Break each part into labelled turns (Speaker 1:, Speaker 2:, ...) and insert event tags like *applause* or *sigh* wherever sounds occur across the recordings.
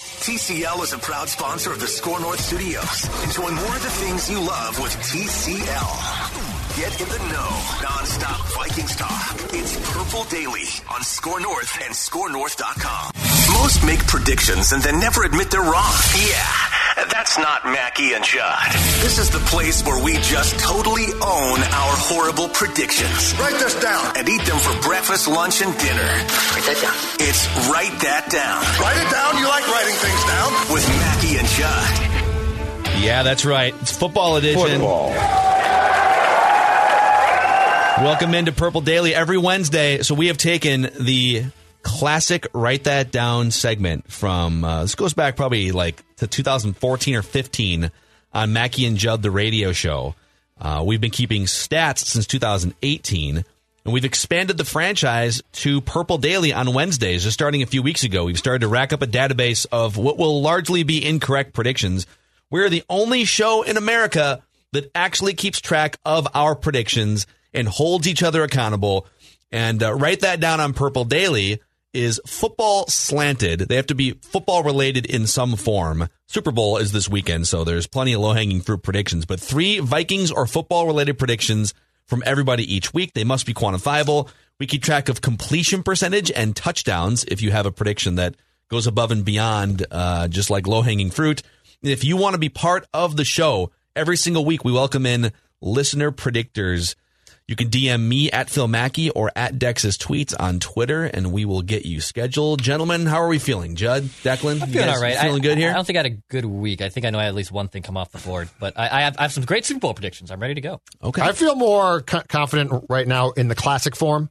Speaker 1: TCL is a proud sponsor of the SKOR North Studios. Enjoy more of the things you love with TCL. Get in the know, non-stop Vikings talk. It's Purple Daily on SKOR North and SKORNorth.com. Most make predictions and then never admit they're wrong. Yeah, that's not Mackie and Judd. This is the place where we just totally own our horrible predictions.
Speaker 2: Write this down.
Speaker 1: And eat them for breakfast, lunch, and dinner.
Speaker 2: Write that down.
Speaker 1: It's Write That Down.
Speaker 2: Write it down. You like writing things down.
Speaker 1: With Mackie and Judd.
Speaker 3: Yeah, that's right. It's football edition.
Speaker 2: Football.
Speaker 3: Welcome into Purple Daily every Wednesday. So we have taken the classic Write That Down segment from, uh, this goes back probably like to 2014 or 15 on Mackie and Judd, the radio show. Uh, we've been keeping stats since 2018, and we've expanded the franchise to Purple Daily on Wednesdays. Just starting a few weeks ago, we've started to rack up a database of what will largely be incorrect predictions. We're the only show in America that actually keeps track of our predictions and holds each other accountable. And uh, write that down on Purple Daily is football slanted. They have to be football related in some form. Super Bowl is this weekend, so there's plenty of low hanging fruit predictions. But three Vikings or football related predictions from everybody each week. They must be quantifiable. We keep track of completion percentage and touchdowns if you have a prediction that goes above and beyond uh, just like low hanging fruit. If you want to be part of the show, every single week we welcome in listener predictors. You can DM me at Phil Mackey or at Dex's tweets on Twitter, and we will get you scheduled. Gentlemen, how are we feeling? Judd, Declan,
Speaker 4: I'm feeling
Speaker 3: guys
Speaker 4: all right.
Speaker 3: Feeling
Speaker 4: I,
Speaker 3: good here?
Speaker 4: I don't think I had a good week. I think I know I had at least one thing come off the board, but I, I, have, I have some great Super Bowl predictions. I'm ready to go.
Speaker 3: okay.
Speaker 5: I feel more co- confident right now in the classic form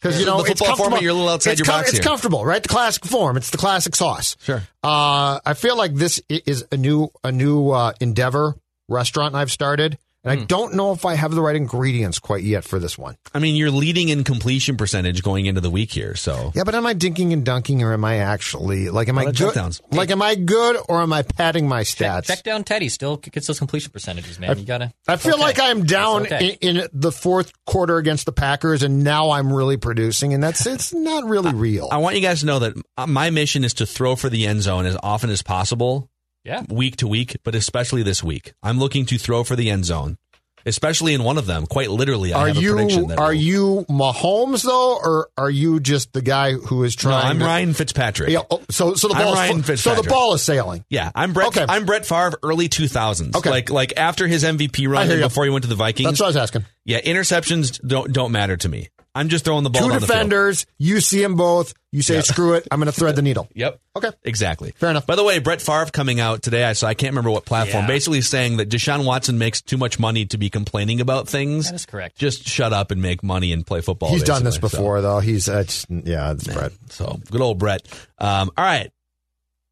Speaker 5: because you
Speaker 3: The
Speaker 5: know
Speaker 3: football
Speaker 5: it's comfortable.
Speaker 3: format, you're a little outside
Speaker 5: it's
Speaker 3: your box
Speaker 5: It's
Speaker 3: here.
Speaker 5: comfortable, right? The classic form. It's the classic sauce.
Speaker 3: Sure.
Speaker 5: Uh, I feel like this is a new a new uh, endeavor restaurant I've started, and
Speaker 3: Hmm.
Speaker 5: I don't know if I have the right ingredients quite yet for this one.
Speaker 3: I mean, you're leading in completion percentage going into the week here, so
Speaker 5: Yeah, but am I dinking and dunking, or am I actually like am I good?
Speaker 3: checkdowns.
Speaker 5: Like, am I good, or am I padding my stats?
Speaker 4: check down Teddy. Still gets those completion percentages, man. you gotta.
Speaker 5: I feel
Speaker 4: okay.
Speaker 5: like I'm down
Speaker 4: okay.
Speaker 5: in, in the fourth quarter against the Packers, and now I'm really producing, and that's it's not really real.
Speaker 3: I want you guys to know that uh, my mission is to throw for the end zone as often as possible,
Speaker 4: Yeah.
Speaker 3: week to week, but especially this week. I'm looking to throw for the end zone, especially in one of them. Quite literally, I
Speaker 5: are
Speaker 3: have a prediction
Speaker 5: you
Speaker 3: that
Speaker 5: are
Speaker 3: will-
Speaker 5: you Mahomes though, or are you just the guy who is
Speaker 3: No,
Speaker 5: trying?
Speaker 3: I'm
Speaker 5: to,
Speaker 3: Ryan Fitzpatrick.
Speaker 5: Yeah, oh, so so the
Speaker 3: I'm
Speaker 5: ball
Speaker 3: Ryan
Speaker 5: so the ball is sailing.
Speaker 3: Yeah, I'm Brett.
Speaker 5: Okay.
Speaker 3: I'm Brett Favre, early 2000s.
Speaker 5: Okay.
Speaker 3: like like after his MVP run
Speaker 5: hear
Speaker 3: and
Speaker 5: you.
Speaker 3: before he went to the Vikings.
Speaker 5: That's what I was asking.
Speaker 3: yeah, interceptions don't don't matter to me. I'm just throwing the ball
Speaker 5: Two
Speaker 3: down the field.
Speaker 5: defenders. You see them both. You say,
Speaker 3: Yeah.
Speaker 5: "Screw it, I'm going to thread the needle."
Speaker 3: Yep.
Speaker 5: Okay.
Speaker 3: Exactly.
Speaker 5: Fair enough.
Speaker 3: By the way, Brett Favre coming out today, I so I can't remember what platform,
Speaker 4: Yeah.
Speaker 3: basically saying that Deshaun Watson makes too much money to be complaining about things.
Speaker 4: That is correct.
Speaker 3: Just shut up and make money and play football.
Speaker 5: He's done this
Speaker 3: basically. So-
Speaker 5: before, though. He's uh, it's, yeah, it's Brett.
Speaker 3: So, good old Brett. Um, all right,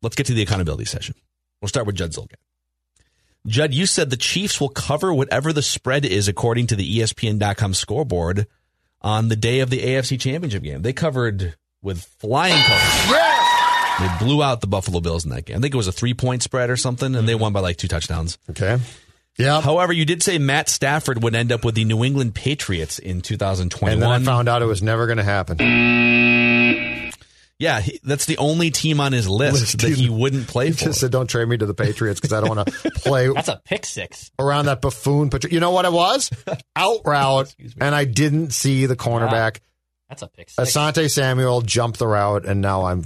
Speaker 3: let's get to the accountability session. We'll start with Judd Zulgad. Judd, you said the Chiefs will cover whatever the spread is according to the ESPN.com scoreboard on the day of the AFC Championship game. They covered with flying colors. They blew out the Buffalo Bills in that game. I think it was a three point spread or something, and they mm-hmm. won by like two touchdowns.
Speaker 5: Okay. Yeah.
Speaker 3: However, you did say Matt Stafford would end up with the New England Patriots in 2021.
Speaker 5: And then I found out it was never going to happen.
Speaker 3: Yeah, he, that's the only team on his list,
Speaker 5: List.
Speaker 3: that he wouldn't play
Speaker 5: He
Speaker 3: for.
Speaker 5: just said, "Don't trade me to the Patriots because I don't want to *laughs* play
Speaker 4: That's a pick six.
Speaker 5: around that buffoon." Patri- you know what it was? *laughs* Out route, and I didn't see the cornerback.
Speaker 4: That's a pick six.
Speaker 5: Asante Samuel jumped the route, and now I'm.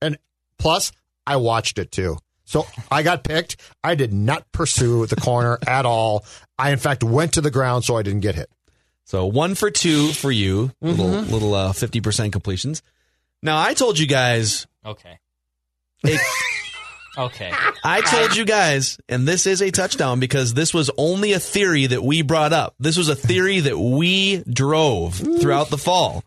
Speaker 5: And plus, I watched it too. So I got picked. I did not pursue the corner *laughs* at all. I in fact went to the ground so I didn't get hit.
Speaker 3: So one for two for you, little little uh, fifty percent completions. Now I told you guys,
Speaker 4: Okay.
Speaker 3: it, *laughs*
Speaker 4: Okay.
Speaker 3: I told you guys, and this is a touchdown because this was only a theory that we brought up. This was a theory that we drove throughout the fall.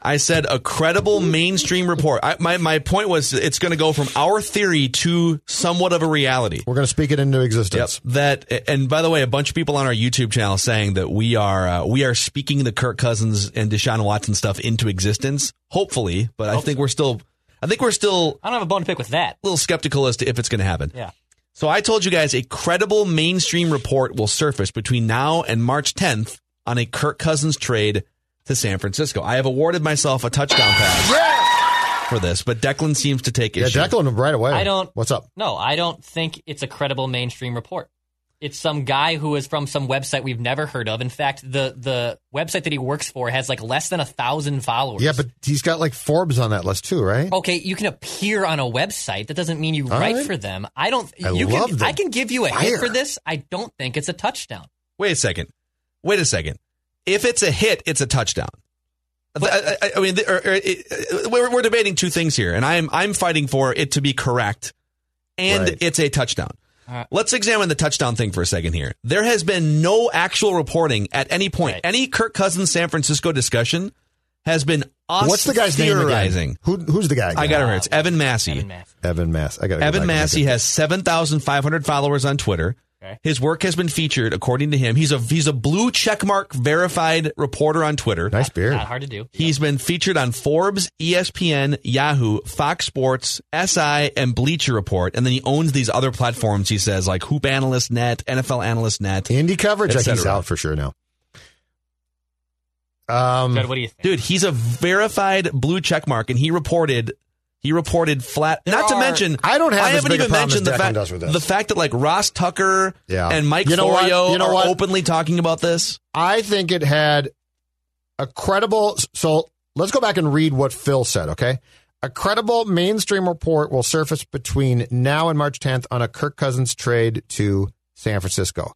Speaker 3: I said a credible mainstream report. I, my my point was it's going to go from our theory to somewhat of a reality.
Speaker 5: We're going to speak it into
Speaker 3: Yep.
Speaker 5: existence.
Speaker 3: That and by the way, a bunch of people on our YouTube channel saying that we are uh, we are speaking the Kirk Cousins and Deshaun Watson stuff into existence. Hopefully, but I think we're still I think we're still
Speaker 4: I don't have a bone to pick with that.
Speaker 3: a little skeptical as to if it's going to happen.
Speaker 4: Yeah.
Speaker 3: So I told you guys a credible mainstream report will surface between now and March 10th on a Kirk Cousins trade to San Francisco. I have awarded myself a touchdown pass for this, but Declan seems to take
Speaker 5: Yeah,
Speaker 3: issue.
Speaker 5: Yeah, Declan right away.
Speaker 4: I don't-
Speaker 5: What's up?
Speaker 4: No, I don't think it's a credible mainstream report. It's some guy who is from some website we've never heard of. In fact, the the website that he works for has like less than a thousand followers.
Speaker 5: Yeah, but he's got like Forbes on that list too, right?
Speaker 4: okay, you can appear on a website. That doesn't mean you
Speaker 5: All
Speaker 4: write
Speaker 5: right.
Speaker 4: for them. I don't.
Speaker 5: I
Speaker 4: you
Speaker 5: love
Speaker 4: can.
Speaker 5: the
Speaker 4: I can give you a hit for this. I don't think it's a touchdown.
Speaker 3: Wait a second. Wait a second. If it's a hit, it's a touchdown. I, I- I mean, or- or it- uh, we're, we're debating two things here, and I'm I'm fighting for it to be correct, and
Speaker 5: Right.
Speaker 3: it's a touchdown.
Speaker 4: right.
Speaker 3: Let's examine the touchdown thing for a second here. There has been no actual reporting at any point.
Speaker 4: Right.
Speaker 3: Any Kirk Cousins San Francisco discussion has been us
Speaker 5: What's the guy's
Speaker 3: theorizing.
Speaker 5: name again? Who, who's the guy? Again?
Speaker 3: I got it right. It's Evan Massey.
Speaker 4: Evan Massey.
Speaker 5: Evan Mass. I got
Speaker 3: Evan Massey has 7,500 followers on Twitter.
Speaker 4: Okay.
Speaker 3: His work has been featured, according to him. He's a he's a blue checkmark verified reporter on Twitter.
Speaker 5: nice beard.
Speaker 4: Not hard to do.
Speaker 3: He's been featured on Forbes, ESPN, Yahoo, Fox Sports, SI, and Bleacher Report. And then he owns these other platforms, he says, like Hoop Analyst Net, NFL Analyst Net.
Speaker 5: Indie coverage.
Speaker 3: Et
Speaker 5: Like he's out for sure now. Um,
Speaker 4: Judd, what do you think?
Speaker 3: Dude, he's a verified blue checkmark, and he reported he reported flat. not to mention,
Speaker 5: I don't have
Speaker 3: I haven't even mentioned the fact
Speaker 5: does with this.
Speaker 3: the fact that like Ross Tucker
Speaker 5: Yeah.
Speaker 3: and Mike
Speaker 5: You know?
Speaker 3: Florio
Speaker 5: You know
Speaker 3: are
Speaker 5: what?
Speaker 3: openly talking about this.
Speaker 5: I think it had a credible. So let's go back and read what Phil said, okay? A credible mainstream report will surface between now and March 10th on a Kirk Cousins trade to San Francisco.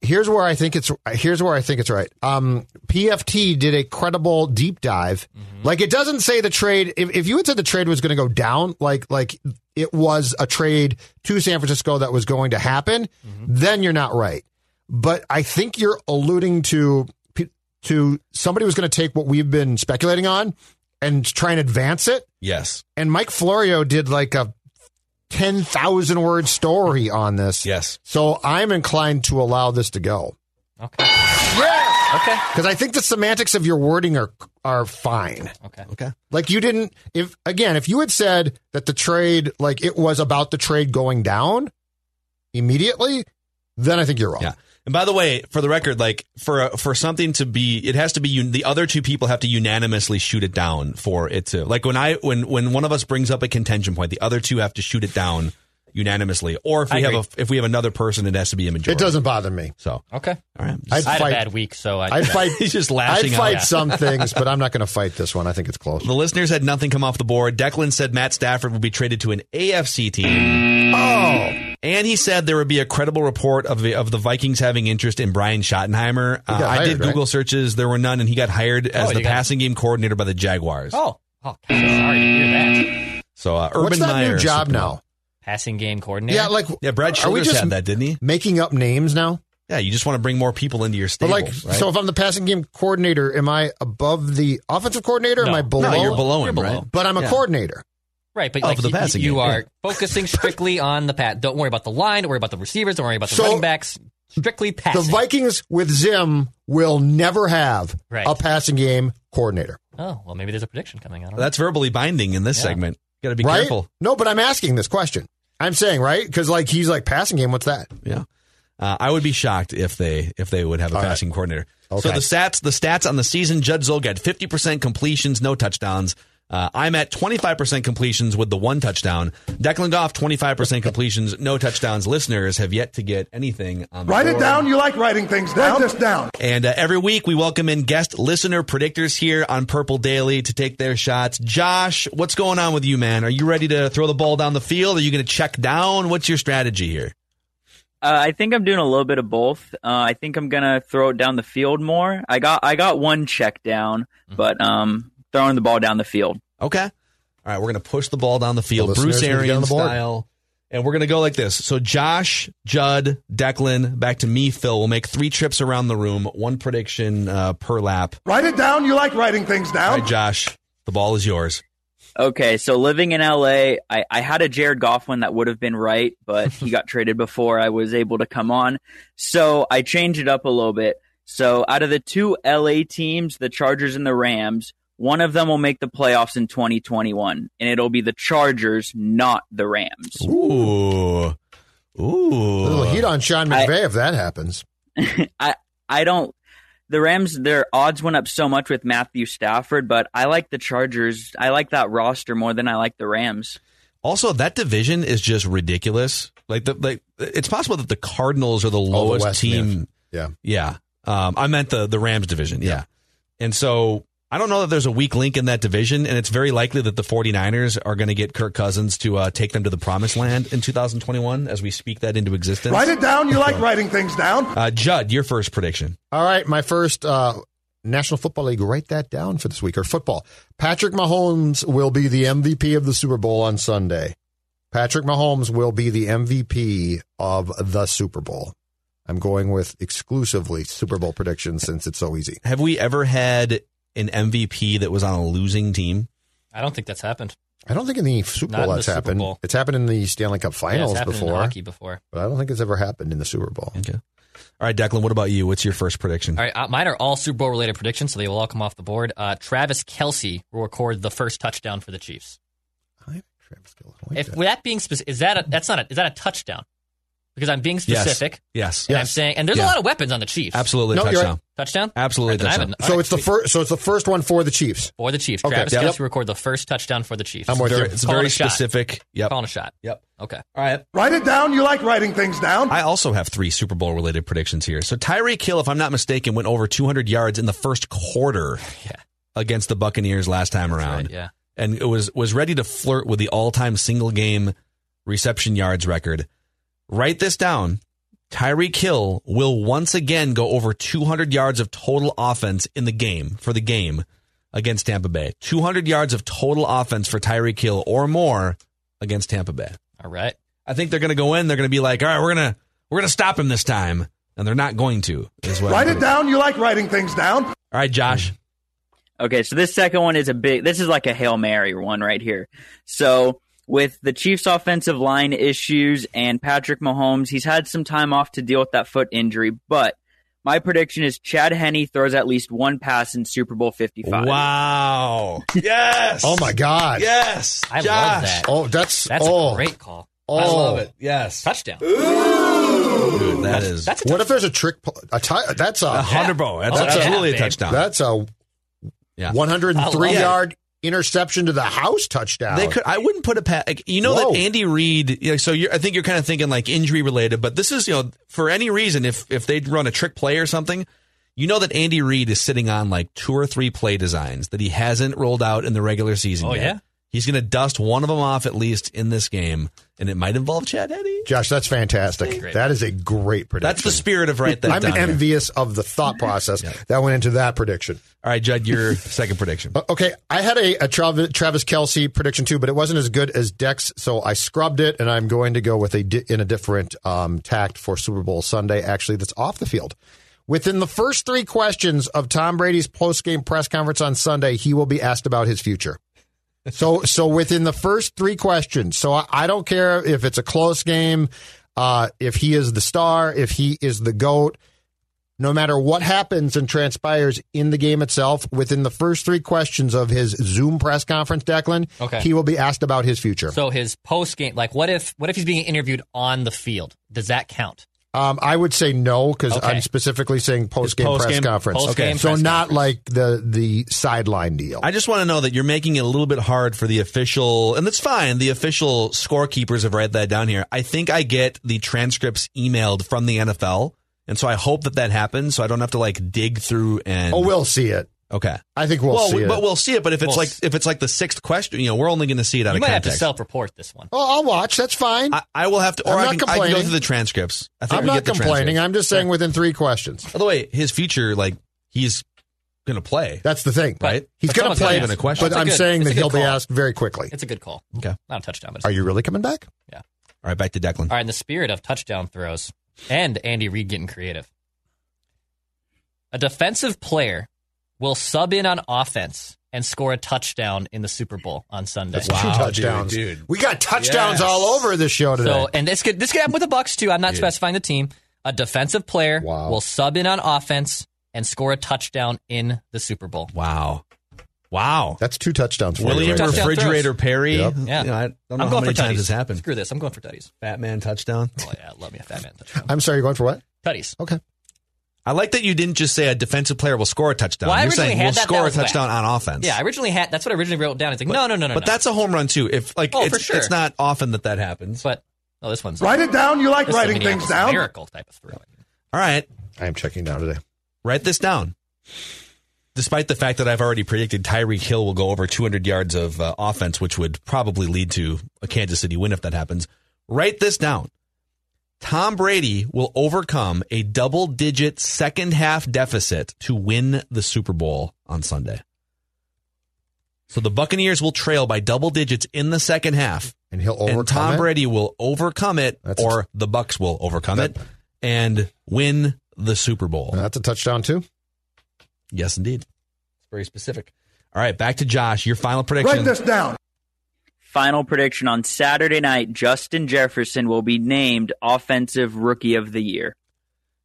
Speaker 5: Here's where I think it's here's where I think it's right. Um, PFT did a credible deep dive. Like it doesn't say the trade. If, if you had said the trade was going to go down, like like it was a trade to San Francisco that was going to happen, then you're not right. But I think you're alluding to to somebody was going to take what we've been speculating on and try and advance it.
Speaker 3: Yes,
Speaker 5: And Mike Florio did like a 10,000 word story on this.
Speaker 3: yes.
Speaker 5: So I'm inclined to allow this to go.
Speaker 4: Okay.
Speaker 5: Yeah.
Speaker 4: Okay.
Speaker 5: Because I think the semantics of your wording are are fine.
Speaker 4: Okay.
Speaker 3: Okay.
Speaker 5: Like you didn't if again, if you had said that the trade like it was about the trade going down immediately, then I think you're wrong.
Speaker 3: Yeah. And by the way, for the record, like for for something to be, it has to be un- the other two people have to unanimously shoot it down for it to like when I when when one of us brings up a contention point, the other two have to shoot it down unanimously. Or if we
Speaker 4: I
Speaker 3: have
Speaker 4: agree.
Speaker 3: a if we have another person, it has to be a majority.
Speaker 5: It doesn't bother me.
Speaker 3: So
Speaker 4: Okay.
Speaker 3: all right,
Speaker 5: I'd
Speaker 4: I had
Speaker 5: fight
Speaker 4: a bad week, so I.
Speaker 5: I'd *laughs* fight
Speaker 3: he's just lashing
Speaker 5: I'd
Speaker 3: out.
Speaker 5: fight some *laughs* things, but I'm not going to fight this one. I think it's close.
Speaker 3: The listeners had nothing come off the board. Declan said Matt Stafford will be traded to an AFC team.
Speaker 5: Oh,
Speaker 3: And he said there would be a credible report of the, of the Vikings having interest in Brian Schottenheimer. Uh,
Speaker 5: got
Speaker 3: I did
Speaker 5: hired, right?
Speaker 3: Google searches. There were none, and he got hired as
Speaker 4: Oh,
Speaker 3: the
Speaker 4: you got-
Speaker 3: passing game coordinator by the Jaguars.
Speaker 4: oh. Oh, God, sorry to hear that.
Speaker 3: So uh, Urban
Speaker 5: what's that
Speaker 3: Meyer.
Speaker 5: new job
Speaker 3: Super-
Speaker 5: now?
Speaker 4: Passing game coordinator.
Speaker 5: Yeah, like
Speaker 3: Yeah, Brad
Speaker 5: are we
Speaker 3: Childress
Speaker 5: just
Speaker 3: had that, didn't he?
Speaker 5: making up names now?
Speaker 3: Yeah, you just want to bring more people into your
Speaker 5: But
Speaker 3: stable.
Speaker 5: like,
Speaker 3: right?
Speaker 5: so if I'm the passing game coordinator, am I above the offensive coordinator? Am I below?
Speaker 3: no, you're below
Speaker 4: You're
Speaker 3: him,
Speaker 4: below.
Speaker 3: right?
Speaker 5: But I'm a
Speaker 3: Yeah.
Speaker 5: coordinator.
Speaker 4: Right, but
Speaker 3: Of
Speaker 4: like
Speaker 3: the
Speaker 4: you-
Speaker 3: passing
Speaker 4: you,
Speaker 3: game,
Speaker 4: are
Speaker 3: yeah.
Speaker 4: focusing strictly *laughs* on the pat. Don't worry about the line. Don't worry about the receivers. Don't worry about the
Speaker 5: So-
Speaker 4: running backs. Strictly
Speaker 5: The. Vikings with Zim will never have
Speaker 4: Right.
Speaker 5: a passing game coordinator,
Speaker 4: oh well, maybe there's a prediction coming. I don't know.
Speaker 3: That's verbally binding in this
Speaker 4: Yeah.
Speaker 3: segment. Got to be
Speaker 5: right?
Speaker 3: careful.
Speaker 5: No, but I'm asking this question. I'm saying right because like he's like passing game. What's that?
Speaker 3: Yeah. Uh, I would be shocked if they if they would have a
Speaker 5: All right.
Speaker 3: passing coordinator. So the stats the stats on the season: Judd Zulgad fifty percent completions, no touchdowns. Uh, I'm at 25% completions with the one touchdown. Declan Goff, 25% completions, no touchdowns. Listeners have yet to get anything on the
Speaker 2: Write it down. You like writing things down. Write this down.
Speaker 3: And uh, every week we welcome in guest listener predictors here on Purple Daily to take their shots. Josh, what's going on with you, man? Are you ready to throw the ball down the field? Are you going to check down? What's your strategy here?
Speaker 6: Uh, I think I'm doing a little bit of both. Uh, I think I'm gonna throw it down the field more. I got I got one check down,
Speaker 3: Mm-hmm.
Speaker 6: but um, throwing the ball down the field.
Speaker 3: Okay. All right, we're going to push the ball down the field,
Speaker 5: The
Speaker 3: Bruce
Speaker 5: listeners need to get on
Speaker 3: Arians style. And we're going to go like this. So Josh, Judd, Declan, back to me, Phil. We'll make three trips around the room, one prediction uh, per lap.
Speaker 2: Write it down. You like writing things down.
Speaker 3: right, Josh, the ball is yours.
Speaker 6: Okay, so living in LA, I, I had a Jared Goff one that would have been right, but he got *laughs* traded before I was able to come on. So I changed it up a little bit. So out of the two LA teams, the Chargers and the Rams, one of them will make the playoffs in 2021, and it'll be the Chargers, not the Rams.
Speaker 3: Ooh.
Speaker 5: A little
Speaker 3: Ooh.
Speaker 5: heat on Sean
Speaker 6: I-
Speaker 5: McVay if that happens. *laughs*
Speaker 6: I I don't. The Rams, their odds went up so much with Matthew Stafford, but I like the Chargers. I like that roster more than I like the Rams.
Speaker 3: Also, that division is just ridiculous. Like the like, it's possible that the Cardinals are the
Speaker 5: Oh, the
Speaker 3: lowest
Speaker 5: West,
Speaker 3: team.
Speaker 5: Yeah.
Speaker 3: Yeah, um, I meant the the Rams division. Yeah, and so I don't know that there's a weak link in that division, and it's very likely that the 49ers are going to get Kirk Cousins to uh, take them to the promised land in 2021 as we speak that into existence.
Speaker 2: Write it down. You like writing things down.
Speaker 3: Uh, Judd, your first prediction.
Speaker 5: All right, my first uh, National Football League. Write that down for this week or football. Patrick Mahomes will be the MVP of the Super Bowl on Sunday. Patrick Mahomes will be the MVP of the Super Bowl. I'm going with exclusively Super Bowl predictions since it's so easy.
Speaker 3: Have we ever had an MVP that was on a losing team?
Speaker 4: I don't think that's happened.
Speaker 5: I don't think in the Super Bowl
Speaker 4: in
Speaker 5: that's
Speaker 4: Super
Speaker 5: happened.
Speaker 4: Bowl.
Speaker 5: It's happened in the Stanley Cup
Speaker 4: Yeah,
Speaker 5: Finals
Speaker 4: it's happened in
Speaker 5: before,
Speaker 4: hockey before.
Speaker 5: but I don't think it's ever happened in the Super Bowl.
Speaker 3: Okay. All right, Declan. What about you? What's your first prediction?
Speaker 4: All right, uh, mine are all Super Bowl related predictions, so they will all come off the board. Uh, Travis Kelce will record the first touchdown for the Chiefs.
Speaker 5: I like Travis Kelce. Like
Speaker 4: If
Speaker 5: that.
Speaker 4: that being specific, is that a, that's not a, is that a touchdown? Because I'm being specific,
Speaker 3: Yes.
Speaker 4: and I'm saying, and there's
Speaker 3: Yeah.
Speaker 4: a lot of weapons on the Chiefs.
Speaker 3: Absolutely.
Speaker 5: No,
Speaker 3: touchdown.
Speaker 5: right.
Speaker 4: Touchdown?
Speaker 3: Absolutely
Speaker 4: All right, then I
Speaker 3: touchdown.
Speaker 5: so
Speaker 4: right,
Speaker 5: it's the first. So it's the first one for the Chiefs.
Speaker 4: for the Chiefs.
Speaker 5: Okay.
Speaker 4: Travis
Speaker 5: Yep.
Speaker 4: Kelce record the first touchdown for the Chiefs.
Speaker 5: I'm with
Speaker 3: Very,
Speaker 5: you.
Speaker 3: it's
Speaker 4: Calling
Speaker 3: very
Speaker 4: a shot.
Speaker 3: specific. Yep.
Speaker 4: Calling a shot.
Speaker 3: Yep.
Speaker 4: Okay.
Speaker 3: All right.
Speaker 2: Write it down. You like writing things down.
Speaker 3: I also have three Super Bowl related predictions here. So Tyreek Hill, if I'm not mistaken, went over 200 yards in the first quarter *laughs*
Speaker 4: Yeah.
Speaker 3: against the Buccaneers last time around,
Speaker 4: Right, yeah.
Speaker 3: and it was was ready to flirt with the all time single game reception yards record. Write this down. Tyreek Hill will once again go over 200 yards of total offense in the game for the game against Tampa Bay. 200 yards of total offense for Tyreek Hill or more against Tampa Bay.
Speaker 4: All right.
Speaker 3: I think they're going to go in. They're going to be like, all right, we're going to we're going to stop him this time, and they're not going to. Is what
Speaker 2: Write it down. You like writing things down.
Speaker 3: All right, Josh.
Speaker 6: Okay, so this second one is a big. This is like a hail mary one right here. So with the Chiefs' offensive line issues and Patrick Mahomes, he's had some time off to deal with that foot injury. But my prediction is Chad Henne throws at least one pass in Super Bowl Fifty Five.
Speaker 3: Wow. Yes.
Speaker 5: Oh my God!
Speaker 3: Yes.
Speaker 4: I love
Speaker 3: Josh.
Speaker 4: that.
Speaker 5: Oh, that's
Speaker 4: That's
Speaker 5: oh,
Speaker 4: a great call.
Speaker 5: Oh,
Speaker 3: I love it. Yes.
Speaker 4: Touchdown.
Speaker 3: Dude, that is
Speaker 4: That's
Speaker 5: What if there's a trick? pl- A ti- that's
Speaker 3: a
Speaker 5: a
Speaker 3: hundred bro. That's,
Speaker 4: Oh, yeah,
Speaker 3: absolutely a
Speaker 4: babe.
Speaker 3: touchdown.
Speaker 5: that's a
Speaker 3: Yeah.
Speaker 5: 103
Speaker 4: I love
Speaker 5: yard interception to the house touchdown.
Speaker 3: They could. I wouldn't put a pat. Like, you know
Speaker 5: Whoa.
Speaker 3: that Andy Reid. You know, so you're, I think you're kind of thinking like injury related, but this is you know for any reason if if they'd run a trick play or something, you know that Andy Reid is sitting on like two or three play designs that he hasn't rolled out in the regular season.
Speaker 4: Oh,
Speaker 3: yet.
Speaker 4: yeah?
Speaker 3: He's going to dust one of them off at least in this game, and it might involve Chad Henne.
Speaker 5: Josh, that's fantastic.
Speaker 4: Great.
Speaker 5: That is a great prediction.
Speaker 3: That's the spirit of right that
Speaker 5: I'm
Speaker 3: down here.
Speaker 5: envious of the thought *laughs* process that went into that prediction.
Speaker 3: All right, Judd, your second prediction.
Speaker 5: Uh, Okay, I had a, a Travis, Travis Kelce prediction too, but it wasn't as good as Dex, so I scrubbed it, and I'm going to go with a di- in a different um, tact for Super Bowl Sunday. Actually, that's off the field. Within the first three questions of Tom Brady's post game press conference on Sunday, he will be asked about his future. So, so within the first three questions, so I, I don't care if it's a close game, uh, if he is the star, if he is the goat no matter what happens and transpires in the game itself, within the first three questions of his Zoom press conference, Declan,
Speaker 4: Okay.
Speaker 5: he will be asked about his future.
Speaker 4: So his post game, like, what if what if he's being interviewed on the field? Does that count?
Speaker 5: Um, I would say no because
Speaker 4: Okay.
Speaker 5: I'm specifically saying post game press
Speaker 3: post-game-
Speaker 5: conference.
Speaker 4: post-game
Speaker 5: so
Speaker 4: press
Speaker 5: not
Speaker 4: conference.
Speaker 5: like the the sideline deal.
Speaker 3: I just want to know that you're making it a little bit hard for the official, and that's fine. The official scorekeepers have read that down here. I think I get the transcripts emailed from the NFL, and so I hope that that happens, so I don't have to like dig through and.
Speaker 5: oh, we'll see it.
Speaker 3: Okay.
Speaker 5: I think we'll,
Speaker 3: well,
Speaker 5: see
Speaker 3: we-
Speaker 5: it.
Speaker 3: but we'll see it. But if it's
Speaker 4: We'll
Speaker 3: like if it's like the sixth question, you know, we're only going to see it out
Speaker 4: You
Speaker 3: of
Speaker 4: might have to self-report this one.
Speaker 5: oh, I'll watch. That's fine.
Speaker 3: I, I will have to, or
Speaker 5: I'm
Speaker 3: I
Speaker 5: not
Speaker 3: can, I can go
Speaker 5: complaining.
Speaker 3: through the transcripts. I think
Speaker 5: I'm not complaining. I'm just saying within three questions.
Speaker 3: By the way, his future, like he's going to play.
Speaker 5: That's the thing,
Speaker 3: Right.
Speaker 5: He's going to play,
Speaker 4: gonna
Speaker 3: ask. question.
Speaker 5: but
Speaker 4: It's a
Speaker 5: I'm
Speaker 4: good-
Speaker 5: saying that he'll be asked very quickly.
Speaker 4: It's a good call.
Speaker 3: Okay.
Speaker 4: Not a touchdown, but
Speaker 5: Are you really coming back? Yeah.
Speaker 3: All right, back to Declan.
Speaker 4: All right, in the spirit of touchdown throws and Andy Reid getting creative, a defensive player will sub in on offense and score a touchdown in the Super Bowl on Sunday.
Speaker 5: That's two touchdowns.
Speaker 3: dude.
Speaker 5: We got touchdowns
Speaker 3: Yes.
Speaker 5: all over this show today.
Speaker 4: So, and this could this could happen with the Bucks too. I'm not specifying the team. A defensive player
Speaker 5: Wow.
Speaker 4: will sub in on offense and score a touchdown in the Super Bowl.
Speaker 3: Wow. Wow.
Speaker 5: That's two touchdowns for
Speaker 3: William
Speaker 5: you. Right
Speaker 4: Touchdown
Speaker 5: there.
Speaker 3: Refrigerator Perry.
Speaker 5: Yep.
Speaker 4: Yeah.
Speaker 3: You know, I don't know
Speaker 4: I'm
Speaker 3: how
Speaker 4: going
Speaker 3: many
Speaker 4: for
Speaker 3: times
Speaker 4: tutties.
Speaker 3: this happened.
Speaker 4: Screw this. I'm going for tutties.
Speaker 3: Fat man touchdown.
Speaker 4: Oh yeah, love me a fat man touchdown.
Speaker 5: I'm sorry, you're going for what?
Speaker 4: tutties.
Speaker 5: Okay.
Speaker 3: I like that you didn't just say a defensive player will score a touchdown.
Speaker 4: Well, I
Speaker 3: You're
Speaker 4: originally
Speaker 3: saying
Speaker 4: had
Speaker 3: we'll
Speaker 4: that,
Speaker 3: score
Speaker 4: that
Speaker 3: a
Speaker 4: was whack.
Speaker 3: touchdown on offense.
Speaker 4: Yeah, I originally had that's what I originally wrote down. It's like no, no, no, no.
Speaker 3: but
Speaker 4: no.
Speaker 3: that's a home run too. If like
Speaker 4: Oh,
Speaker 3: it's,
Speaker 4: for sure.
Speaker 3: it's not often that that happens.
Speaker 4: but oh, this one's
Speaker 2: Write it down. You like
Speaker 4: this
Speaker 2: writing things down.
Speaker 4: Miracle type of throw.
Speaker 3: All right,
Speaker 5: I am checking down today.
Speaker 3: write this down. Despite the fact that I've already predicted Tyreek Hill will go over 200 yards of uh, offense, which would probably lead to a Kansas City win if that happens, write this down. Tom Brady will overcome a double digit second half deficit to win the Super Bowl on Sunday. So the Buccaneers will trail by double digits in the second half.
Speaker 5: And he'll overcome
Speaker 3: and Tom
Speaker 5: it?
Speaker 3: Brady will overcome it,
Speaker 5: That's-
Speaker 3: or the Bucks will overcome
Speaker 5: That-
Speaker 3: it and win the Super Bowl.
Speaker 5: That's a touchdown too.
Speaker 3: yes, indeed. It's very specific. All right, back to Josh. Your final prediction.
Speaker 2: Write this down.
Speaker 6: Final prediction on Saturday night: Justin Jefferson will be named Offensive Rookie of the Year.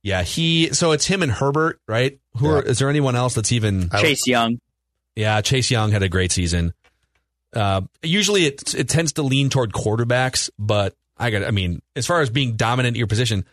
Speaker 3: Yeah, he. So it's him and Herbert, right? Who are, is there anyone else that's even?
Speaker 6: Chase Young.
Speaker 3: Yeah, Chase Young had a great season. Uh, usually it it tends to lean toward quarterbacks, but I got. I mean, as far as being dominant at your position,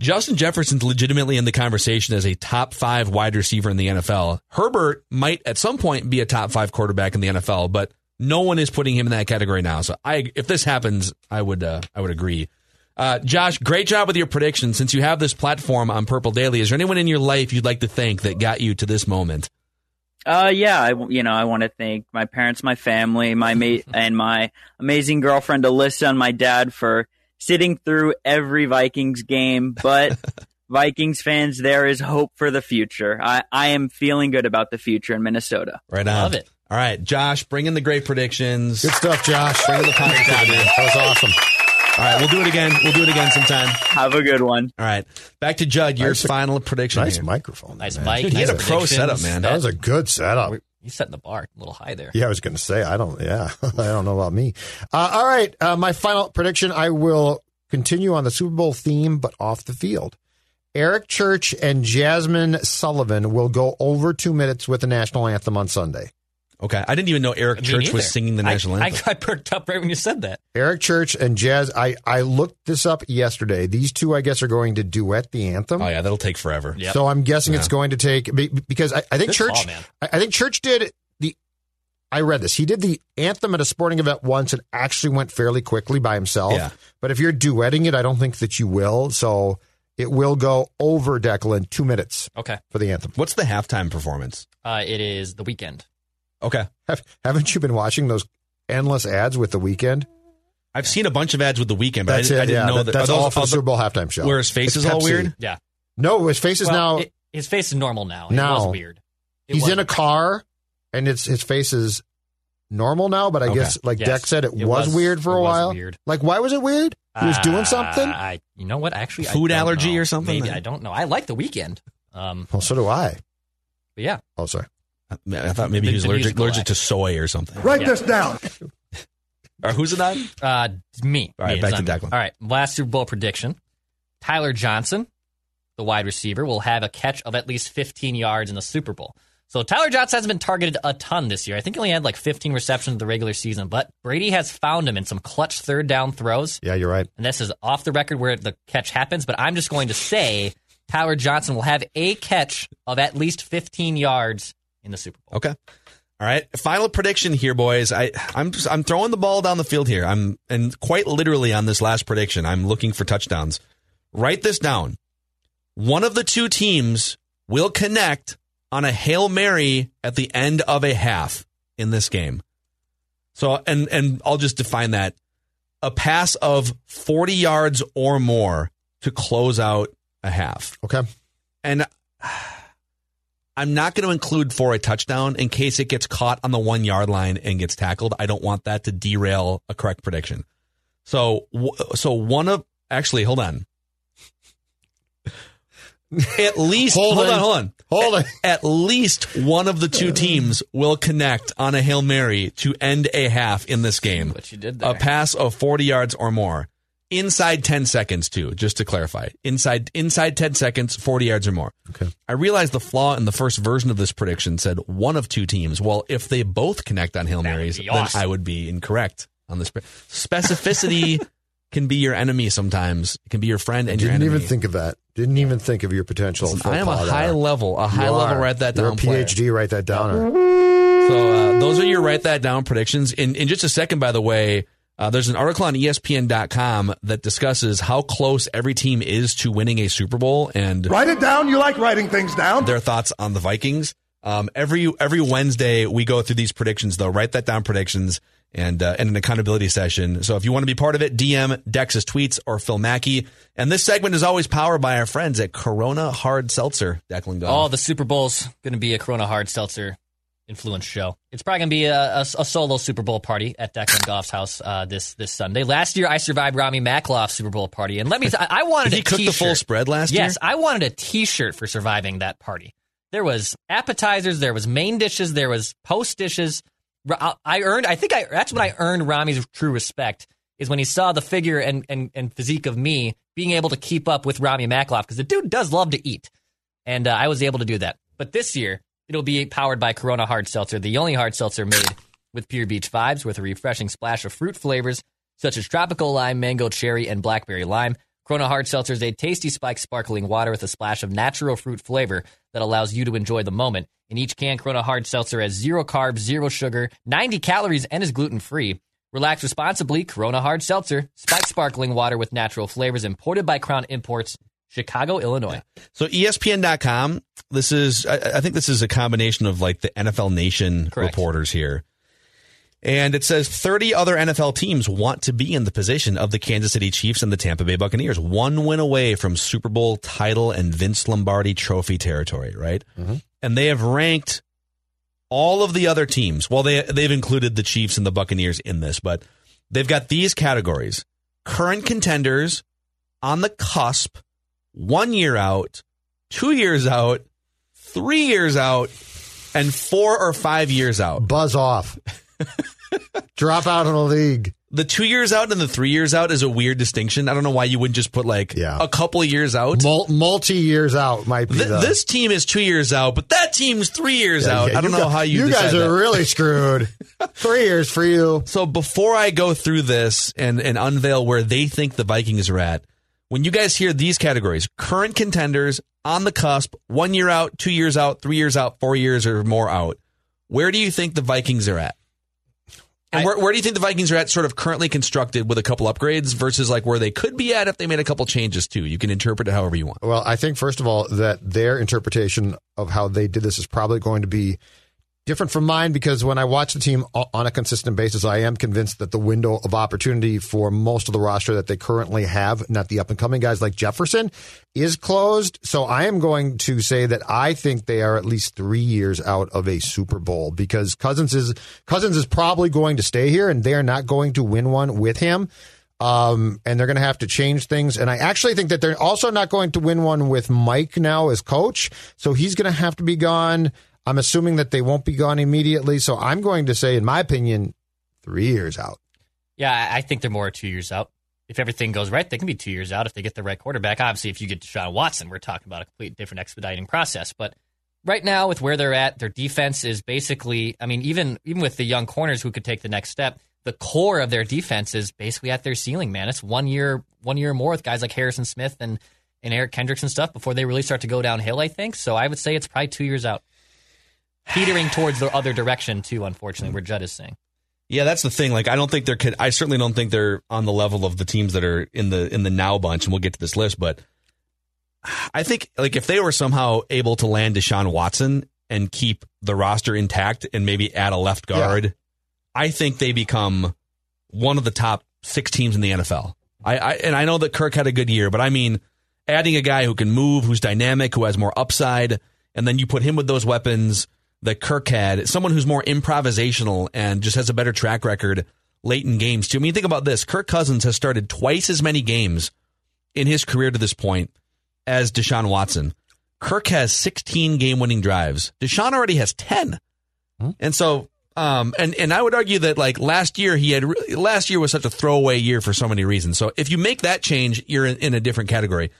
Speaker 3: Justin Jefferson's legitimately in the conversation as a top five wide receiver in the NFL. Herbert might at some point be a top five quarterback in the NFL, but no one is putting him in that category now. So I, if this happens, I would uh, I would agree. Uh, Josh, great job with your prediction. Since you have this platform on Purple Daily, is there anyone in your life you'd like to thank that got you to this moment?
Speaker 6: Uh, yeah, I, you know, I want to thank my parents, my family, my mate, *laughs* and my amazing girlfriend Alyssa and my dad for sitting through every Vikings game. But *laughs* Vikings fans, there is hope for the future. I, I am feeling good about the future in Minnesota.
Speaker 3: Right on.
Speaker 4: Love it.
Speaker 3: All right, Josh, bring in the great predictions.
Speaker 5: Good stuff, Josh.
Speaker 3: Bring in the positivity.
Speaker 5: That was awesome.
Speaker 3: All right, we'll do it again. We'll do it again sometime.
Speaker 6: Have a good one.
Speaker 3: All right, back to Judd. Your
Speaker 5: Nice-
Speaker 3: final prediction.
Speaker 5: Nice
Speaker 3: here.
Speaker 5: microphone.
Speaker 4: Nice
Speaker 5: man.
Speaker 4: mic.
Speaker 3: Dude, he
Speaker 4: nice
Speaker 3: had a pro setup, man.
Speaker 5: That was a good setup.
Speaker 4: He's setting the bar a little high there.
Speaker 5: Yeah, I was going to say I don't. Yeah, *laughs* I don't know about me. Uh, all right, uh, my final prediction. I will continue on the Super Bowl theme, but off the field. Eric Church and Jazmine Sullivan will go over two minutes with the national anthem on Sunday.
Speaker 3: Okay, I didn't even know Eric
Speaker 4: Me
Speaker 3: Church
Speaker 4: neither.
Speaker 3: was singing the national
Speaker 4: I,
Speaker 3: anthem.
Speaker 4: I perked up right when you said that.
Speaker 5: Eric Church and Jazz. I I looked this up yesterday. These two, I guess, are going to duet the anthem.
Speaker 3: oh yeah, that'll take forever.
Speaker 4: Yep.
Speaker 5: So I'm guessing it's going to take be- because I, I think
Speaker 4: Good
Speaker 5: Church.
Speaker 4: call, man.
Speaker 5: I, I think Church did the. I read this. He did the anthem at a sporting event once and actually went fairly quickly by himself.
Speaker 3: Yeah.
Speaker 5: But if you're duetting it, I don't think that you will. So it will go over Declan two minutes
Speaker 4: Okay.
Speaker 5: for the anthem.
Speaker 3: What's the halftime performance?
Speaker 4: Uh, it is the Weeknd.
Speaker 3: Okay,
Speaker 5: Have, haven't you been watching those endless ads with the Weeknd?
Speaker 3: I've seen a bunch of ads with the Weeknd, but
Speaker 5: That's
Speaker 3: I,
Speaker 5: it.
Speaker 3: I didn't
Speaker 5: yeah,
Speaker 3: know
Speaker 5: that-
Speaker 3: that.
Speaker 5: that's
Speaker 3: those-
Speaker 5: all for the
Speaker 3: the-
Speaker 5: Super Bowl halftime show.
Speaker 3: Where his face
Speaker 5: It's
Speaker 3: is all
Speaker 5: Pepsi.
Speaker 3: weird.
Speaker 4: Yeah.
Speaker 5: No, his face is
Speaker 4: well,
Speaker 5: now.
Speaker 4: it- his face is normal now. It
Speaker 5: Now.
Speaker 4: was weird. It
Speaker 5: he's
Speaker 4: was-
Speaker 5: in a car, and it's his face is normal now. But I
Speaker 3: Okay.
Speaker 5: guess, like
Speaker 4: Yes.
Speaker 5: Deck said, it,
Speaker 4: It
Speaker 5: was,
Speaker 4: was-
Speaker 5: weird for
Speaker 4: it
Speaker 5: a
Speaker 4: was
Speaker 5: while.
Speaker 4: weird.
Speaker 5: Like, why was it weird? He was doing
Speaker 4: Uh,
Speaker 5: something.
Speaker 4: I, you know what? Actually, I
Speaker 3: Food
Speaker 4: don't
Speaker 3: allergy
Speaker 4: know.
Speaker 3: or something?
Speaker 4: Maybe I don't know. I like the Weeknd. Um,
Speaker 5: Well, so do I.
Speaker 4: but yeah,
Speaker 5: Oh, sorry.
Speaker 3: I thought maybe
Speaker 4: The-
Speaker 3: he was allergic, allergic
Speaker 4: act.
Speaker 3: to soy or something.
Speaker 2: Write
Speaker 4: Yeah.
Speaker 2: this down. *laughs*
Speaker 3: Or who's it on?
Speaker 4: uh, me.
Speaker 3: All right,
Speaker 4: Me,
Speaker 3: back to
Speaker 4: not me.
Speaker 3: Declan.
Speaker 4: All right, last Super Bowl prediction: Tyler Johnson, the wide receiver, will have a catch of at least 15 yards in the Super Bowl. So Tyler Johnson hasn't been targeted a ton this year. I think he only had like 15 receptions in the regular season, but Brady has found him in some clutch third down throws.
Speaker 5: Yeah, you're right.
Speaker 4: And this is off the record where the catch happens, but I'm just going to say Tyler Johnson will have a catch of at least 15 yards in the Super Bowl.
Speaker 3: Okay. All right. Final prediction here, boys. I I'm just, I'm throwing the ball down the field here. I'm and quite literally on this last prediction, I'm looking for touchdowns. Write this down. One of the two teams will connect on a Hail Mary at the end of a half in this game. So and and I'll just define that. A pass of 40 yards or more to close out a half.
Speaker 5: Okay.
Speaker 3: And I'm not going to include for a touchdown in case it gets caught on the one yard line and gets tackled. I don't want that to derail a correct prediction. So, so one of actually, hold on. At *laughs* least, hold,
Speaker 5: Hold
Speaker 3: on,
Speaker 5: it.
Speaker 3: hold on.
Speaker 5: Hold
Speaker 3: at, at least one of the two *laughs* teams will connect on a Hail Mary to end a half in this game.
Speaker 4: What you did
Speaker 3: A pass of 40 yards or more. Inside 10 seconds too, just to clarify. Inside inside 10 seconds, 40 yards or more.
Speaker 5: Okay.
Speaker 3: I realized the flaw in the first version of this prediction said one of two teams. Well, if they both connect on Hail
Speaker 4: That
Speaker 3: Marys,
Speaker 4: be
Speaker 3: then. I would be incorrect on this. pre- Specificity *laughs* can be your enemy sometimes. It can be your friend and your
Speaker 5: Didn't
Speaker 3: enemy.
Speaker 5: even think of that. Didn't even think of your potential.
Speaker 3: Listen, I am a high
Speaker 5: there.
Speaker 3: level, a
Speaker 5: You
Speaker 3: high level
Speaker 5: are.
Speaker 3: write that
Speaker 5: You're
Speaker 3: down
Speaker 5: a
Speaker 3: player.
Speaker 5: PhD. Write that down.
Speaker 3: So uh, those are your write that down predictions. In in just a second, by the way, uh, there's an article on ESPN.com that discusses how close every team is to winning a Super Bowl and
Speaker 2: Write it down. You like writing things down.
Speaker 3: their thoughts on the Vikings. Um, every every Wednesday we go through these predictions though. Write that down predictions and uh, and an accountability session. So if you want to be part of it, DM Dex's tweets or Phil Mackey. And this segment is always powered by our friends at Corona Hard Seltzer. Declan Goff.
Speaker 4: Oh, the Super Bowl's going to be a Corona Hard Seltzer influence show. It's probably going to be a, a, a solo Super Bowl party at Declan Goff's house uh, this this Sunday. Last year, I survived Rami Makloff's Super Bowl party, and let me. T- I wanted
Speaker 3: Did he cook the full spread last
Speaker 4: yes,
Speaker 3: year?
Speaker 4: I wanted a T-shirt for surviving that party. There was appetizers, there was main dishes, there was post dishes. I earned. I think I. That's when I earned Rami's true respect. Is when he saw the figure and, and, and physique of me being able to keep up with Rami Makloff because the dude does love to eat, and uh, I was able to do that. But this year it'll be powered by Corona Hard Seltzer, the only hard seltzer made with pure beach vibes, with a refreshing splash of fruit flavors such as tropical lime, mango, cherry, and blackberry lime. Corona Hard Seltzer is a tasty spiked sparkling water with a splash of natural fruit flavor that allows you to enjoy the moment. In each can, Corona Hard Seltzer has zero carbs, zero sugar, 90 calories, and is gluten free. Relax responsibly. Corona Hard Seltzer, spiked sparkling water with natural flavors, imported by Crown Imports, Chicago, Illinois.
Speaker 3: So E ESPN.com, this is, I, I think this is a combination of like the NFL Nation
Speaker 4: Correct.
Speaker 3: reporters here. And it says 30 other NFL teams want to be in the position of the Kansas City Chiefs and the Tampa Bay Buccaneers. One win away from Super Bowl title and Vince Lombardi trophy territory, right? Mm-hmm. And they have ranked all of the other teams. Well, they they've included the Chiefs and the Buccaneers in this, but they've got these categories: current contenders, on the cusp, one year out, two years out, three years out, and four or five years out.
Speaker 5: Buzz off. *laughs* Drop out of the league.
Speaker 3: The two years out and the three years out is a weird distinction. I don't know why you wouldn't just put like
Speaker 5: Yeah.
Speaker 3: a couple of years out.
Speaker 5: Mul- multi years out might be
Speaker 3: Th-
Speaker 5: the,
Speaker 3: this team is two years out, but that team's three years out.
Speaker 5: Yeah,
Speaker 3: I don't
Speaker 5: you
Speaker 3: know
Speaker 5: gu-
Speaker 3: how you.
Speaker 5: You guys are
Speaker 3: that.
Speaker 5: really screwed. *laughs* Three years for you.
Speaker 3: So before I go through this and, and unveil where they think the Vikings are at, when you guys hear these categories, current contenders, on the cusp, one year out, two years out, three years out, four years or more out, where do you think the Vikings are at? And where, where do you think the Vikings are at sort of currently constructed with a couple upgrades versus like where they could be at if they made a couple changes too? You can interpret it however you want.
Speaker 5: Well, I think first of all that their interpretation of how they did this is probably going to be different from mine because when I watch the team on a consistent basis, I am convinced that the window of opportunity for most of the roster that they currently have, not the up and coming guys like Jefferson, is closed. So I am going to say that I think they are at least three years out of a Super Bowl because Cousins is Cousins is probably going to stay here and they are not going to win one with him. Um, and they're going to have to change things. And I actually think that they're also not going to win one with Mike now as coach. So he's going to have to be gone. I'm assuming that they won't be gone immediately. So I'm going to say, in my opinion, three years out.
Speaker 4: Yeah, I think they're more two years out. If everything goes right, they can be two years out if they get the right quarterback. Obviously, if you get Deshaun Watson, we're talking about a complete different expediting process. But right now with where they're at, their defense is basically. I mean, even even with the young corners who could take the next step, the core of their defense is basically at their ceiling. Man, it's one year one year more with guys like Harrison Smith and and Eric Kendricks and stuff before they really start to go downhill. I think so. I would say it's probably two years out, teetering towards the other direction too. Unfortunately, where Judd is saying.
Speaker 3: Yeah, that's the thing. Like, I don't think they're. I certainly don't think they're on the level of the teams that are in the in the now bunch, and we'll get to this list. But I think, like, if they were somehow able to land Deshaun Watson and keep the roster intact, and maybe add a left guard, yeah. I think they become one of the top six teams in the NFL. I, I and I know that Kirk had a good year, but I mean, adding a guy who can move, who's dynamic, who has more upside, and then you put him with those weapons that Kirk had, someone who's more improvisational and just has a better track record late in games too. I mean, think about this. Kirk Cousins has started twice as many games in his career to this point as Deshaun Watson. Kirk has 16 game winning drives. Deshaun already has 10. Hmm? And so, um, and, and I would argue that like last year he had, last year was such a throwaway year for so many reasons. So if you make that change, you're in, in a different category.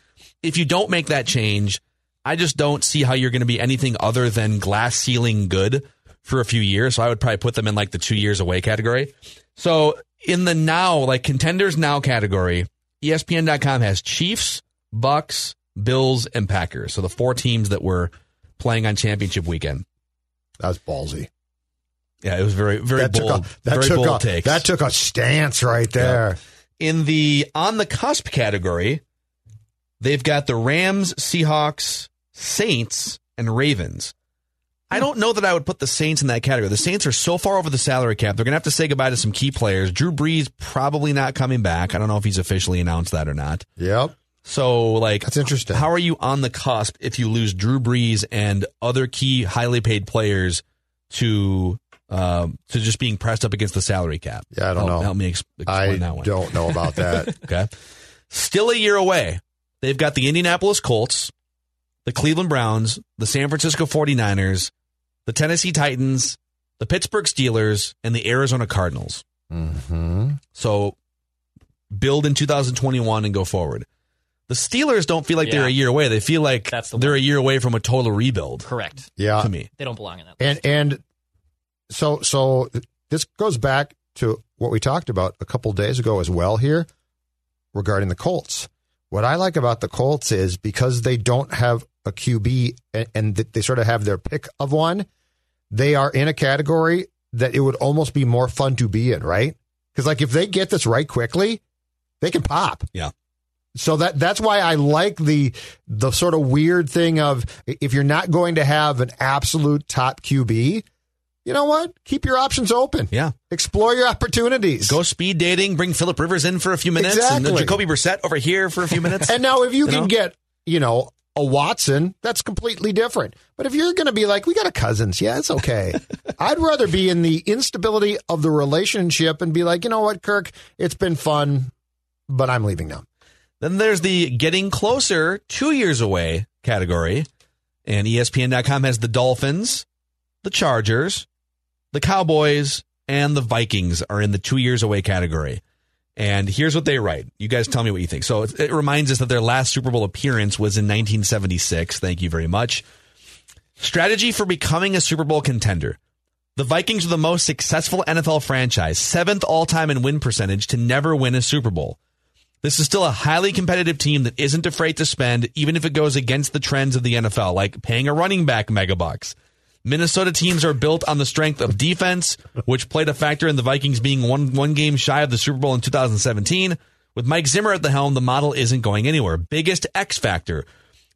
Speaker 3: If you don't make that change, I just don't see how you're going to be anything other than glass ceiling good for a few years. So I would probably put them in like the two years away category. So in the now, like contenders now category, ESPN.com has Chiefs, Bucks, Bills, and Packers. So the four teams that were playing on championship weekend.
Speaker 5: That's ballsy.
Speaker 3: Yeah, it was very, very
Speaker 5: that
Speaker 3: bold.
Speaker 5: Took a, that
Speaker 3: very
Speaker 5: took
Speaker 3: bold
Speaker 5: a, That took a stance right there.
Speaker 3: Yeah. In the on the cusp category, they've got the Rams, Seahawks, Saints, and Ravens. I don't know that I would put the Saints in that category. The Saints are so far over the salary cap. They're going to have to say goodbye to some key players. Drew Brees probably not coming back. I don't know if he's officially announced that or not.
Speaker 5: Yep.
Speaker 3: So, like,
Speaker 5: that's interesting.
Speaker 3: How are you on the cusp if you lose Drew Brees and other key highly paid players to um, to just being pressed up against the salary cap?
Speaker 5: Yeah, I don't
Speaker 3: help,
Speaker 5: know.
Speaker 3: Help me explain I that one.
Speaker 5: I don't know about that. *laughs*
Speaker 3: okay. Still a year away. They've got the Indianapolis Colts, the Cleveland Browns, the San Francisco 49ers, the Tennessee Titans, the Pittsburgh Steelers, and the Arizona Cardinals.
Speaker 5: Mm-hmm.
Speaker 3: So build in 2021 and go forward. The Steelers don't feel like yeah. they're a year away. They feel like That's the they're one. a year away from a total rebuild.
Speaker 4: Correct.
Speaker 5: Yeah.
Speaker 3: To me.
Speaker 4: They don't belong in that.
Speaker 5: List. And and so so this goes back to what we talked about a couple days ago as well here regarding the Colts. What I like about the Colts is because they don't have a QB and, and they sort of have their pick of one, they are in a category that it would almost be more fun to be in, right? Because like if they get this right quickly, they can pop.
Speaker 3: Yeah.
Speaker 5: So that that's why I like the the sort of weird thing of if you're not going to have an absolute top QB, you know what? Keep your options open.
Speaker 3: Yeah.
Speaker 5: Explore your opportunities.
Speaker 3: Go speed dating. Bring Philip Rivers in for a few minutes.
Speaker 5: Uh, exactly.
Speaker 3: And Jacoby Brissett over here for a few minutes.
Speaker 5: and now if you, you can know? get, you know, a Watson, that's completely different. But if you're going to be like, we got a Cousins, yeah, it's okay. *laughs* I'd rather be in the instability of the relationship and be like, you know what, Kirk, it's been fun, but I'm leaving now.
Speaker 3: Then there's the getting closer, two years away category. And ESPN.com has the Dolphins, the Chargers, the Cowboys, and the Vikings are in the two years away category. And here's what they write. You guys tell me what you think. So it, it reminds us that their last Super Bowl appearance was in 1976. Thank you very much. Strategy for becoming a Super Bowl contender. The Vikings are the most successful NFL franchise, seventh all time in win percentage to never win a Super Bowl. This is still a highly competitive team that isn't afraid to spend, even if it goes against the trends of the NFL, like paying a running back megabucks. Minnesota teams are built on the strength of defense, which played a factor in the Vikings being one one game shy of the Super Bowl in 2017. With Mike Zimmer at the helm, the model isn't going anywhere. Biggest X factor.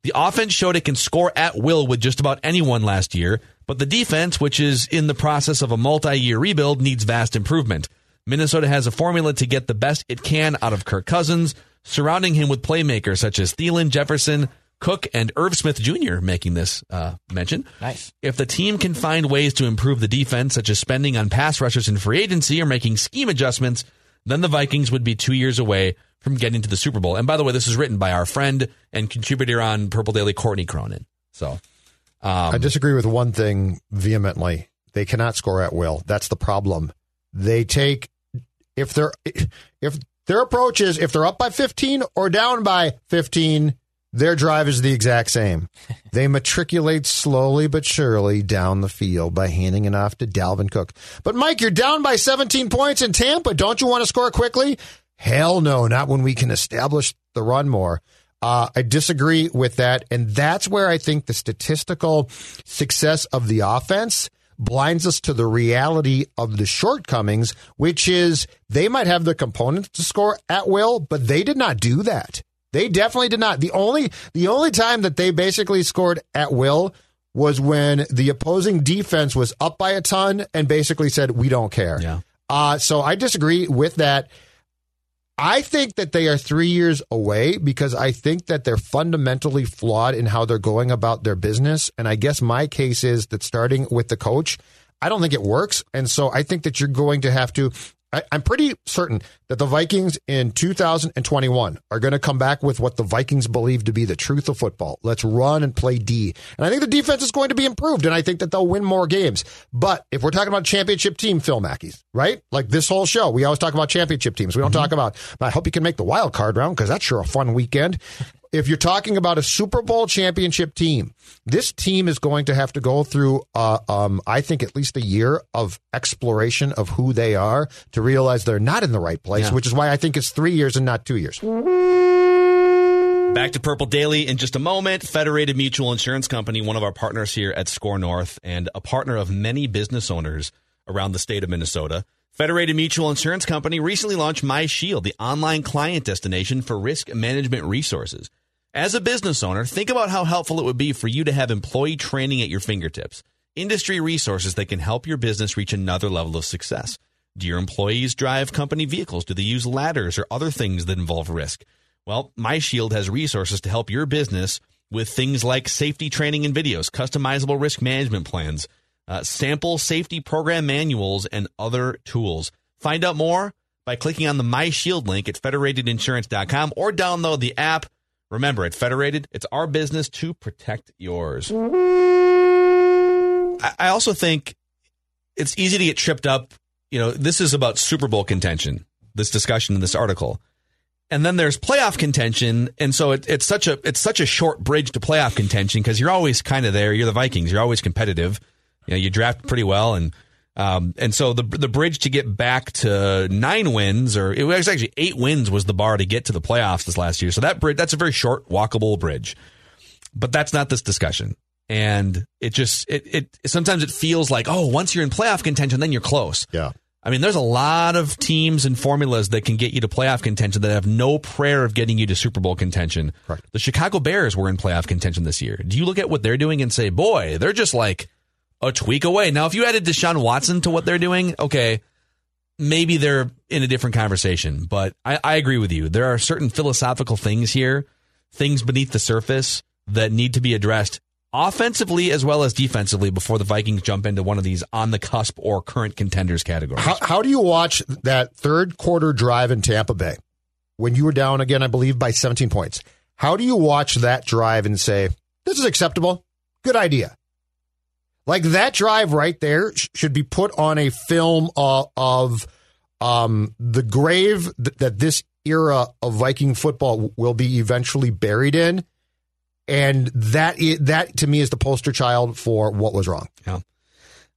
Speaker 3: The offense showed it can score at will with just about anyone last year, but the defense, which is in the process of a multi-year rebuild, needs vast improvement. Minnesota has a formula to get the best it can out of Kirk Cousins, surrounding him with playmakers such as Thielen, Jefferson, Cook and Irv Smith Jr. making this uh, mention.
Speaker 4: Nice.
Speaker 3: If the team can find ways to improve the defense, such as spending on pass rushers in free agency or making scheme adjustments, then the Vikings would be two years away from getting to the Super Bowl. And by the way, this is written by our friend and contributor on Purple Daily, Courtney Cronin. So
Speaker 5: um, I disagree with one thing vehemently. They cannot score at will. That's the problem. They take if they're if their approach is if they're up by 15 or down by 15 Their drive is the exact same. *laughs* They matriculate slowly but surely down the field by handing it off to Dalvin Cook. But Mike, you're down by 17 points in Tampa. Don't you want to score quickly? Hell no, not when we can establish the run more. Uh, I disagree with that. And that's where I think the statistical success of the offense blinds us to the reality of the shortcomings, which is they might have the components to score at will, but they did not do that. They definitely did not. The only the only time that they basically scored at will was when the opposing defense was up by a ton and basically said, "We don't care."
Speaker 3: Yeah.
Speaker 5: Uh, so I disagree with that. I think that they are three years away because I think that they're fundamentally flawed in how they're going about their business. And I guess my case is that starting with the coach, I don't think it works. And so I think that you're going to have to I, am pretty certain that the Vikings in 2021 are going to come back with what the Vikings believe to be the truth of football. Let's run and play D. And I think the defense is going to be improved, and I think that they'll win more games. But if we're talking about championship team, Phil Mackey's, right? Like this whole show, we always talk about championship teams. We don't mm-hmm. talk about, I hope you can make the wild card round because that's sure a fun weekend if you're talking about a Super Bowl championship team, this team is going to have to go through, uh, um, I think, at least a year of exploration of who they are to realize they're not in the right place, yeah. which is why I think it's three years and not two years.
Speaker 3: Back to Purple Daily in just a moment. Federated Mutual Insurance Company, one of our partners here at SKOR North, and a partner of many business owners around the state of Minnesota. Federated Mutual Insurance Company recently launched MyShield, the online client destination for risk management resources. As a business owner, think about how helpful it would be for you to have employee training at your fingertips, industry resources that can help your business reach another level of success. Do your employees drive company vehicles? Do they use ladders or other things that involve risk? Well, MyShield has resources to help your business with things like safety training and videos, customizable risk management plans, uh, sample safety program manuals, and other tools. Find out more by clicking on the MyShield link at federatedinsurance.com or download the app Remember, at Federated, it's our business to protect yours. I also think it's easy to get tripped up. You know, this is about Super Bowl contention, this discussion in this article. And then there's playoff contention, and so it, it's such a it's such a short bridge to playoff contention because you're always kind of there. You're the Vikings. You're always competitive. You know, you draft pretty well, and um, and so the the bridge to get back to nine wins, or it was actually eight wins, was the bar to get to the playoffs this last year. So that bridge, that's a very short, walkable bridge. But that's not this discussion. And it just it it sometimes it feels like oh once you're in playoff contention then you're close.
Speaker 5: Yeah.
Speaker 3: I mean, there's a lot of teams and formulas that can get you to playoff contention that have no prayer of getting you to Super Bowl contention.
Speaker 5: Correct.
Speaker 3: The Chicago Bears were in playoff contention this year. Do you look at what they're doing and say, boy, they're just like a tweak away. Now, if you added Deshaun Watson to what they're doing, okay, maybe they're in a different conversation. But I, I agree with you. There are certain philosophical things here, things beneath the surface that need to be addressed offensively as well as defensively before the Vikings jump into one of these on the cusp or current contenders categories.
Speaker 5: How, how do you watch that third quarter drive in Tampa Bay when you were down again, I believe, by 17 points? How do you watch that drive and say, this is acceptable? Good idea. Like that drive right there should be put on a film of, of um, the grave th- that this era of Viking football will be eventually buried in. And that is, that to me is the poster child for what was wrong.
Speaker 3: Yeah.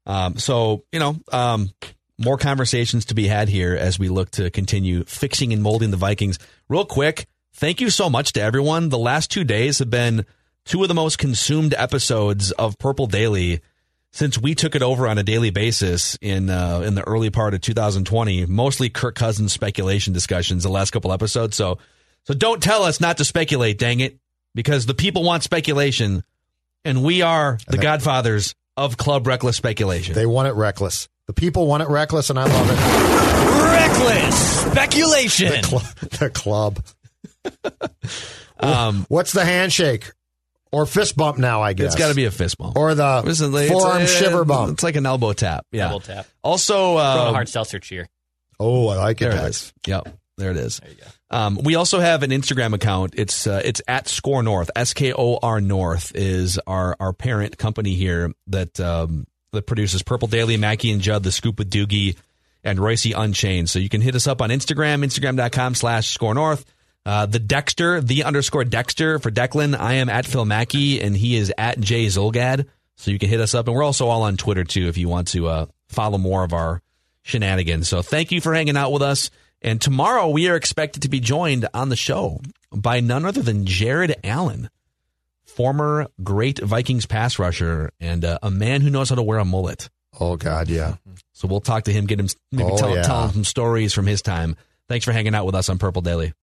Speaker 3: Um, so you know, um, more conversations to be had here as we look to continue fixing and molding the Vikings. Real quick, thank you so much to everyone. The last two days have been two of the most consumed episodes of Purple Daily since we took it over on a daily basis in uh, in the early part of 2020, mostly Kirk Cousins speculation discussions the last couple episodes. So so don't tell us not to speculate, dang it, because the people want speculation, and we are the godfathers of club reckless speculation.
Speaker 5: They want it reckless. The people want it reckless, and I love it.
Speaker 4: Reckless speculation.
Speaker 5: The, cl- the club. *laughs* um, What's the handshake? Or fist bump now. I guess
Speaker 3: it's got to be a fist bump
Speaker 5: or the Listen, forearm a, shiver bump.
Speaker 3: It's like an elbow tap. Yeah,
Speaker 4: elbow tap.
Speaker 3: Also,
Speaker 4: uh, hard seltzer cheer.
Speaker 5: Oh, I like
Speaker 3: it.
Speaker 5: There
Speaker 3: it is. Yep. There it is. There you go. Um, we also have an Instagram account. It's uh, it's at SKOR North. S K O R North is our our parent company here that um, that produces Purple Daily, Mackey and Judd, The Scoop with Doogie, and Royce Unchained. So you can hit us up on Instagram, Instagram.com slash SKOR North. Uh, the Dexter, the underscore Dexter for Declan. I am at Phil Mackey, and he is at Jay Zulgad. So you can hit us up, and we're also all on Twitter too if you want to uh, follow more of our shenanigans. So thank you for hanging out with us. And tomorrow we are expected to be joined on the show by none other than Jared Allen, former great Vikings pass rusher and uh, a man who knows how to wear a mullet.
Speaker 5: Oh God, yeah.
Speaker 3: So we'll talk to him, get him maybe
Speaker 5: Oh,
Speaker 3: tell,
Speaker 5: yeah.
Speaker 3: tell him some stories from his time. Thanks for hanging out with us on Purple Daily.